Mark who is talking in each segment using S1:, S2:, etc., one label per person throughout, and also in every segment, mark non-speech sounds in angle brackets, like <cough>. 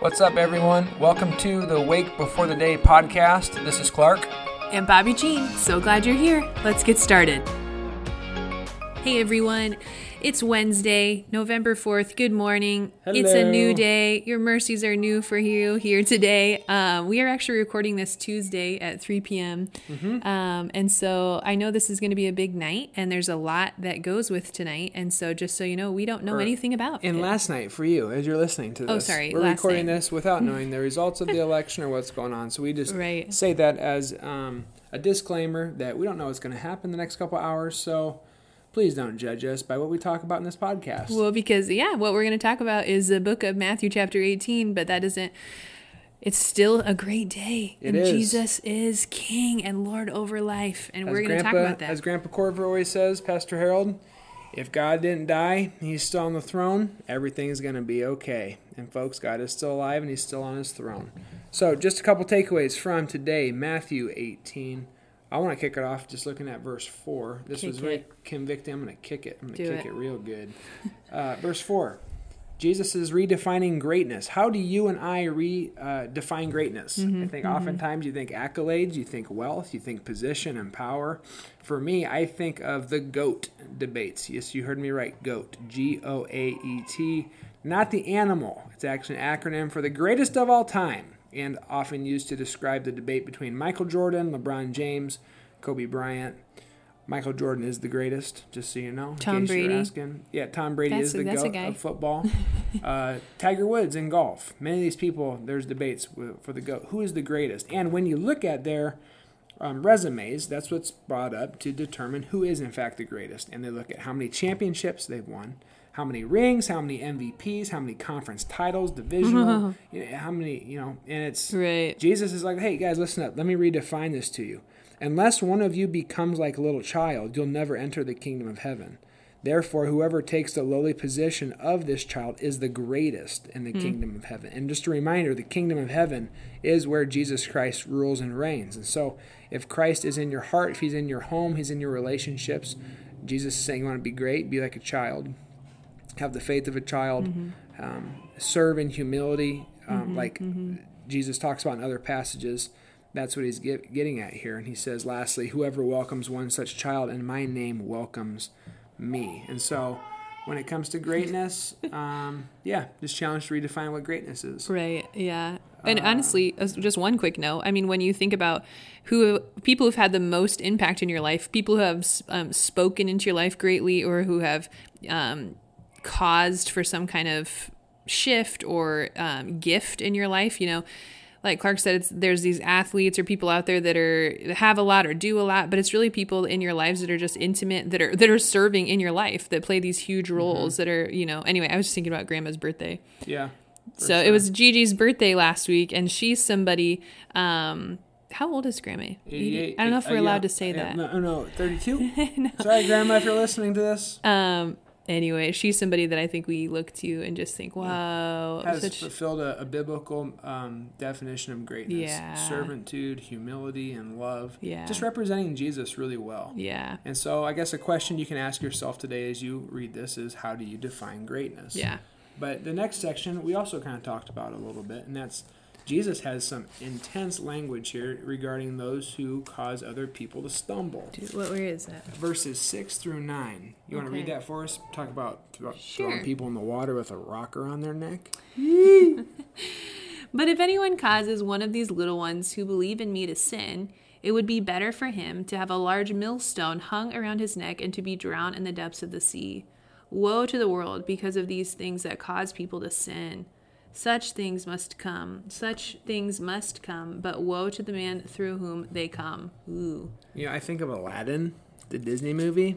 S1: What's up, everyone? Welcome to the Wake Before the Day podcast. This is Clark.
S2: And Bobbie Jean. So glad you're here. Let's get started. Hey everyone, it's Wednesday, November 4th. Good morning. Hello. It's a new day. Your mercies are new for you here today. Um, we are actually recording this Tuesday at 3 p.m.
S1: Mm-hmm.
S2: Um, and so I know this is going to be a big night, and there's a lot that goes with tonight. And so just so you know, we don't know
S1: Or-
S2: anything about
S1: And
S2: it.
S1: last night for you, as you're listening to this,
S2: Oh, sorry,
S1: we're recording
S2: night.
S1: this without <laughs> knowing the results of the election or what's going on. So we just
S2: Right.
S1: say that as um, a disclaimer that we don't know what's going to happen the next couple hours. So please don't judge us by what we talk about in this podcast.
S2: Well, because yeah, what we're going to talk about is the book of Matthew, chapter 18, but that doesn't. It's still a great day,
S1: It
S2: and
S1: is.
S2: Jesus is King and Lord over life, and
S1: as
S2: we're going to talk about that.
S1: As Grandpa Korver always says, Pastor Harold, if God didn't die, He's still on the throne. Everything's going to be okay. And folks, God is still alive and He's still on His throne. So, just a couple takeaways from today, Matthew 18. I want to kick it off just looking at verse 4. This
S2: Kick
S1: was very
S2: it.
S1: convicting. I'm going to kick it. I'm going to kick it.
S2: it.
S1: real good. <laughs> Uh, verse 4. Jesus is redefining greatness. How do you and I redefine greatness?
S2: Mm-hmm,
S1: I think oftentimes you think accolades, you think wealth, you think position and power. For me, I think of the GOAT debates. Yes, you heard me right. GOAT. G O A E T. Not the animal. It's actually an acronym for the greatest of all time and often used to describe the debate between Michael Jordan, LeBron James, Kobe Bryant. Michael Jordan is the greatest, just so you know. in
S2: Tom Brady.
S1: asking. Yeah, Tom Brady
S2: That's
S1: is the goat of football. <laughs> uh, Tiger Woods in golf. Many of these people, there's debates for the goat. Who is the greatest? And when you look at their um, resumes, that's what's brought up to determine who is in fact the greatest. And they look at how many championships they've won, how many rings, how many MVPs, how many conference titles, divisional, <laughs> you know, how many, you know, and it's
S2: right.
S1: Jesus is like, hey guys, listen up. Let me redefine this to you. Unless one of you becomes like a little child, you'll never enter the kingdom of heaven. Therefore, whoever takes the lowly position of this child is the greatest in the hmm. kingdom of heaven. And just a reminder the kingdom of heaven is where Jesus Christ rules and reigns. And so, if Christ is in your heart, if he's in your home, he's in your relationships, Jesus is saying, You want to be great? Be like a child have the faith of a child, um, serve in humility, um, like Jesus talks about in other passages. That's what he's get, getting at here. And he says, lastly, whoever welcomes one such child in my name welcomes me. And so when it comes to greatness, <laughs> um, yeah, just challenge to redefine what greatness is.
S2: Right. Yeah. And
S1: Uh,
S2: honestly, just one quick note. I mean, when you think about who people who've had the most impact in your life, people who have um, spoken into your life greatly, or who have um, caused for some kind of shift or um, gift in your life, you know. Like Clark said, it's, there's these athletes or people out there that are that have a lot or do a lot, but it's really people in your lives that are just intimate, that are that are serving in your life, that play these huge roles, that are you know. Anyway, I was just thinking about Grandma's birthday.
S1: Yeah.
S2: So it was Gigi's birthday last week, and she's somebody. Um, how old is Grandma?
S1: 88
S2: I don't know if
S1: uh,
S2: we're
S1: yeah,
S2: allowed to say
S1: yeah,
S2: that.
S1: No, <laughs> no 32? Sorry, Grandma, if you're listening to this.
S2: Um, anyway, she's somebody that I think we look to and just think, wow,
S1: has
S2: such
S1: fulfilled a, a biblical um, definition of greatness.
S2: Yeah.
S1: servitude humility and love.
S2: Yeah.
S1: just representing jesus really well.
S2: Yeah,
S1: and so i guess a question you can ask yourself today as you read this is how do you define greatness?
S2: Yeah,
S1: but the next section we also kind of talked about a little bit and that's jesus has some intense language here regarding those who cause other people to stumble
S2: Dude, what where is that?
S1: verses 6 through 9 you want to read that for us talk about, about
S2: Sure.
S1: throwing people in the water with a rock around their neck <laughs>
S2: But if anyone causes one of these little ones who believe in me to sin, it would be better for him to have a large millstone hung around his neck and to be drowned in the depths of the sea. Woe to the world because of these things that cause people to sin. Such things must come. Such things must come, but woe to the man through whom they come. Ooh.
S1: You know, I think of Aladdin, the Disney movie,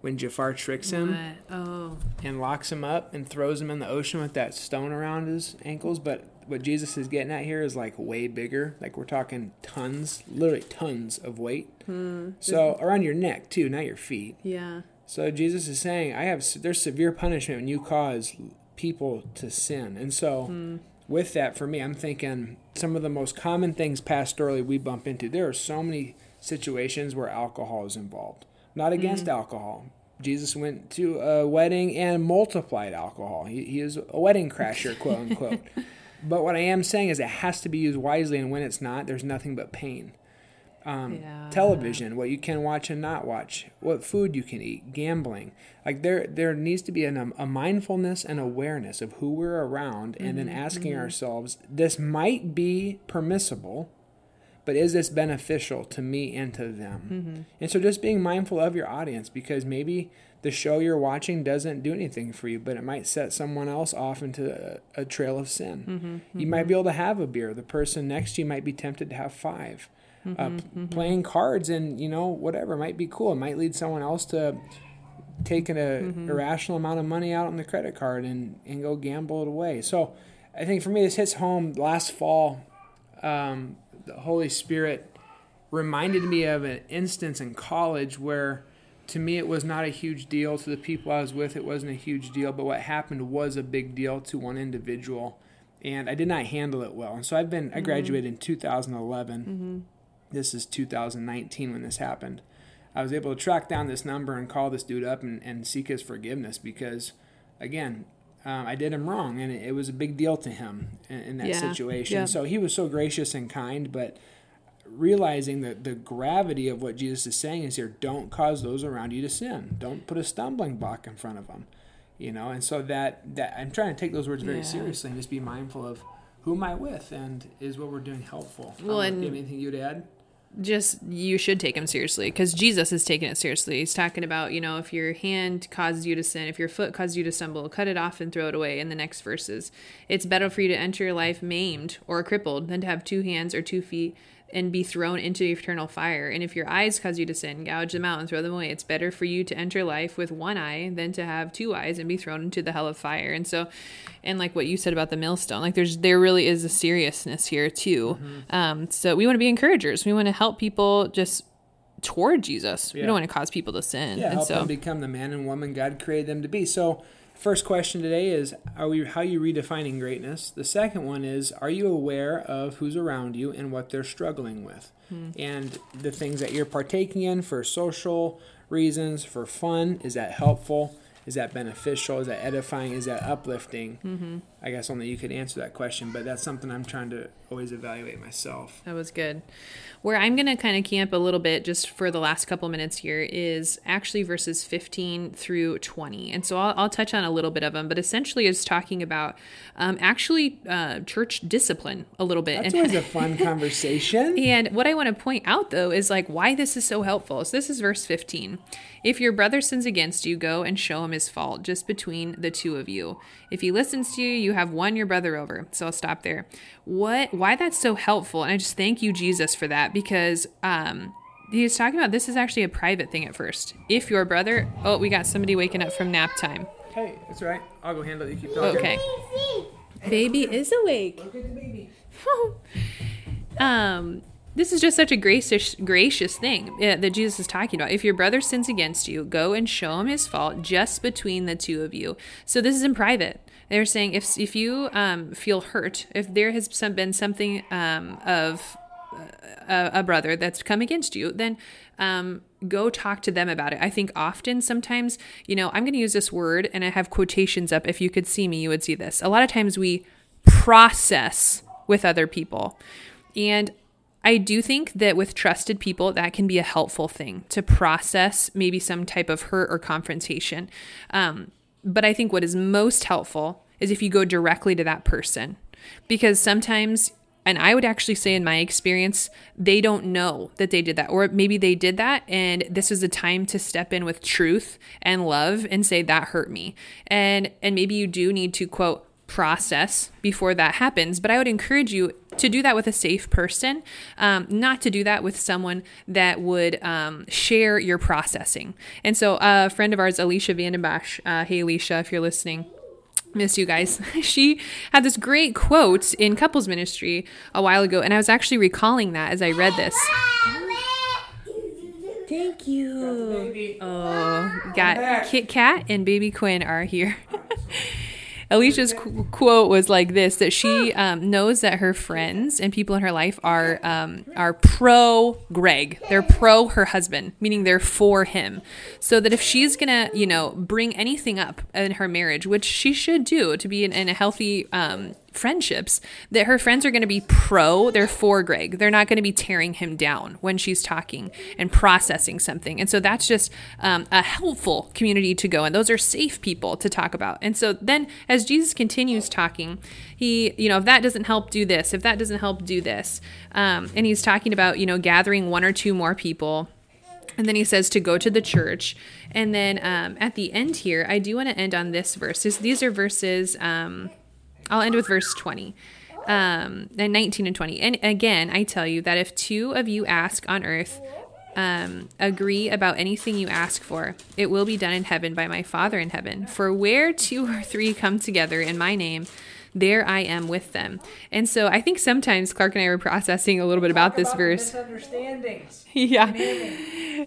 S1: when Jafar tricks him
S2: What? Oh.
S1: and locks him up and throws him in the ocean with that stone around his ankles. But what Jesus is getting at here is like way bigger. Like we're talking tons, literally tons of weight. Hmm. So around your neck too, not your feet.
S2: Yeah.
S1: So Jesus is saying, I have there's severe punishment when you cause people to sin. And so with that for me, I'm thinking some of the most common things pastorally we bump into. There are so many situations where alcohol is involved. Not against mm. alcohol. Jesus went to a wedding and multiplied alcohol. He, he is a wedding crasher, quote unquote. <laughs> But what I am saying is it has to be used wisely, and when it's not, there's nothing but pain. Um,
S2: Yeah.
S1: Television, what you can watch and not watch, what food you can eat, gambling. Like there, there needs to be an, a mindfulness and awareness of who we're around, and then mm-hmm, asking mm-hmm. ourselves, this might be permissible, but is this beneficial to me and to them? Mm-hmm. And so just being mindful of your audience because maybe the show you're watching doesn't do anything for you, but it might set someone else off into a, a trail of sin. You might be able to have a beer. The person next to you might be tempted to have 5 Uh, mm-hmm, p- mm-hmm. Playing cards and, you know, whatever might be cool. It might lead someone else to taking a mm-hmm. irrational amount of money out on the credit card and, and go gamble it away. So I think for me, this hits home last fall. Um, the Holy Spirit reminded me of an instance in college where to me it was not a huge deal to the people i was with. It wasn't a huge deal but what happened was a big deal to one individual and i did not handle it well. And so i've been i graduated in 2011 this is 2019 when this happened i was able to track down this number and call this dude up and, and seek his forgiveness because again um, i did him wrong and it, it was a big deal to him in, in that
S2: Yeah.
S1: situation so he was so gracious and kind but realizing that the gravity of what Jesus is saying is here don't cause those around you to sin. Don't put a stumbling block in front of them. You know, and so that that I'm trying to take those words very
S2: Yeah.
S1: seriously and just be mindful of who am I with and is what we're doing helpful.
S2: Well,
S1: if
S2: and-
S1: you have anything you'd add?
S2: Just you should take him seriously because Jesus is taking it seriously. He's talking about, you know, if your hand causes you to sin, if your foot causes you to stumble, cut it off and throw it away. In the next verses, it's better for you to enter your life maimed or crippled than to have two hands or two feet and be thrown into eternal fire. And if your eyes cause you to sin, gouge them out and throw them away. It's better for you to enter life with one eye than to have two eyes and be thrown into the hell of fire. And so, and like what you said about the millstone, like there's there really is a seriousness here too. Um, so we want to be encouragers. We want to help people just toward Jesus. We don't want to cause people to sin.
S1: Yeah,
S2: and
S1: help
S2: so
S1: them become the man and woman God created them to be. So, first question today is: Are we how you redefining greatness? The second one is: Are you aware of who's around you and what they're struggling with, hmm. and the things that you're partaking in for social reasons, for fun? Is that helpful? Is that beneficial? Is that edifying? Is that uplifting? Mm-hmm. I guess only you could answer that question, but that's something I'm trying to always evaluate myself.
S2: That was good. Where I'm going to kind of camp a little bit just for the last couple minutes here is actually verses 15 through 20. And so I'll, I'll touch on a little bit of them, but essentially it's talking about um, actually uh, church discipline a little bit.
S1: That's
S2: and
S1: always a <laughs> fun conversation.
S2: And what I want to point out though is like why this is so helpful. So this is verse 15. If your brother sins against you, go and show him his fault just between the two of you. If he listens to you, you have won your brother over. So I'll stop there. What why that's so helpful and I just thank you Jesus for that because um he's talking about this is actually a private thing at first. If your brother Oh, we got somebody waking up from nap time.
S1: Hey, that's all right. I'll go handle it. You keep talking.
S2: Okay. Baby is awake.
S1: Look at the baby. <laughs>
S2: um this is just such a gracious gracious thing uh, that Jesus is talking about. If your brother sins against you, go and show him his fault just between the two of you. So this is in private. They're saying if if you um, feel hurt, if there has been something um, of a, a brother that's come against you, then um, go talk to them about it. I think often, sometimes, you know, I'm going to use this word and I have quotations up. If you could see me, you would see this. A lot of times we process with other people. And I do think that with trusted people, that can be a helpful thing to process maybe some type of hurt or confrontation. Um, but I think what is most helpful is if you go directly to that person because sometimes and I would actually say, in my experience, they don't know that they did that. Or maybe they did that, and this was a time to step in with truth and love and say, that hurt me. And, and maybe you do need to, quote, process before that happens. But I would encourage you to do that with a safe person, um, not to do that with someone that would um, share your processing. And so, a friend of ours, Alicia Vandenbosch, uh, hey, Alicia, if you're listening, miss you guys. <laughs> She had this great quote in couples ministry a while ago, and I was actually recalling that as I read this. Thank you. Oh, got Kit Kat and Baby Quinn are here. <laughs> Alicia's qu- quote was like this: that she um, knows that her friends and people in her life are um, are pro Greg. They're pro her husband, meaning they're for him. So that if she's gonna, you know, bring anything up in her marriage, which she should do to be in, in a healthy um, friendships that her friends are going to be pro they're for greg. They're not going to be tearing him down when she's talking and processing something. And so that's just um, a helpful community to go and those are safe people to talk about. And so then as jesus continues talking he you know if that doesn't help do this. If that doesn't help do this. Um, and he's talking about you know gathering one or two more people. And then he says to go to the church. And then um, at the end here, I do want to end on this verse. These are verses, um, I'll end with verse 20. Um, and 19 and 20. And again, I tell you that if two of you ask on earth, um, agree about anything you ask for, it will be done in heaven by my Father in heaven. For where two or three come together in my name, there I am with them. And so I think sometimes Clark and I were processing a little bit about,
S1: Talk
S2: this
S1: about
S2: verse.
S1: Misunderstandings. <laughs>
S2: yeah.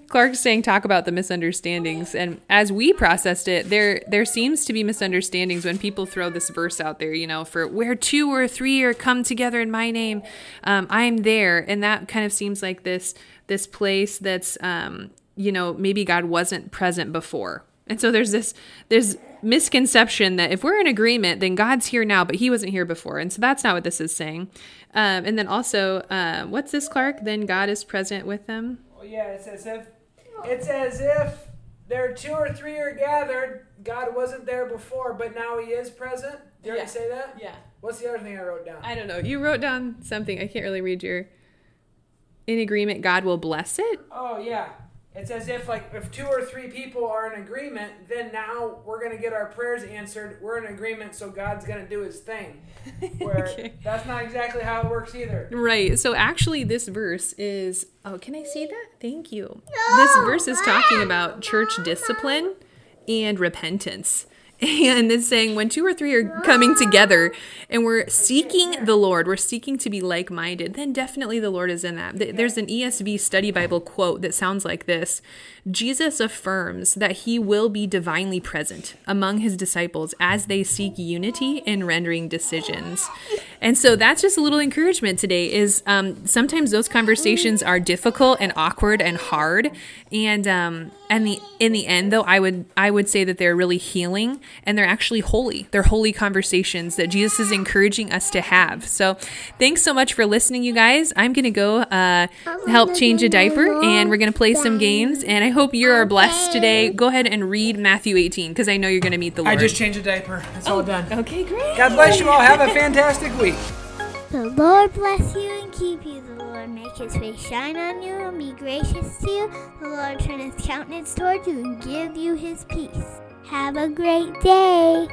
S2: Clark's saying talk about the misunderstandings and as we processed it there there seems to be misunderstandings when people throw this verse out there you know for where two or three are come together in my name um, i'm there and that kind of seems like this this place that's um, you know maybe god wasn't present before and so there's this there's misconception that if we're in agreement then god's here now but he wasn't here before and so that's not what this is saying um, and then also uh, what's this clark then god is present with them
S1: Well, yeah, it's as if it's as if there two or three are gathered. God wasn't there before, but now He is present. Did you
S2: Yeah.
S1: say that?
S2: Yeah.
S1: What's the other thing I wrote down?
S2: I don't know. You wrote down something. I can't really read your. In agreement, God will bless it.
S1: Oh yeah. It's as if like if two or three people are in agreement, then now we're gonna get our prayers answered. We're in agreement, so God's gonna do His thing. <laughs> Where
S2: Okay.
S1: that's not exactly how it works either.
S2: Right. So actually, this verse is. Oh, can I see that? Thank you. this verse is talking about church discipline and repentance. <laughs> And it's saying when two or three are coming together and we're seeking the Lord, we're seeking to be like minded, then definitely the Lord is in that. There's an ESV study Bible quote that sounds like this Jesus affirms that he will be divinely present among his disciples as they seek unity in rendering decisions. And so that's just a little encouragement today is um, sometimes those conversations are difficult and awkward and hard. And um, and the in the end though, I would I would say that they're really healing and they're actually holy. They're holy conversations that Jesus is encouraging us to have. So thanks so much for listening, you guys. I'm gonna go uh, help change a diaper and we're gonna play some games. And I hope you are blessed today. Go ahead and read Matthew 18 because I know you're gonna meet the Lord.
S1: I just changed a diaper. It's all done.
S2: okay, great.
S1: God bless you all. Have a fantastic week.
S3: The Lord bless you and keep you. The Lord make his face shine on you and be gracious to you. The Lord turn his countenance toward you and give you his peace. Have a great day.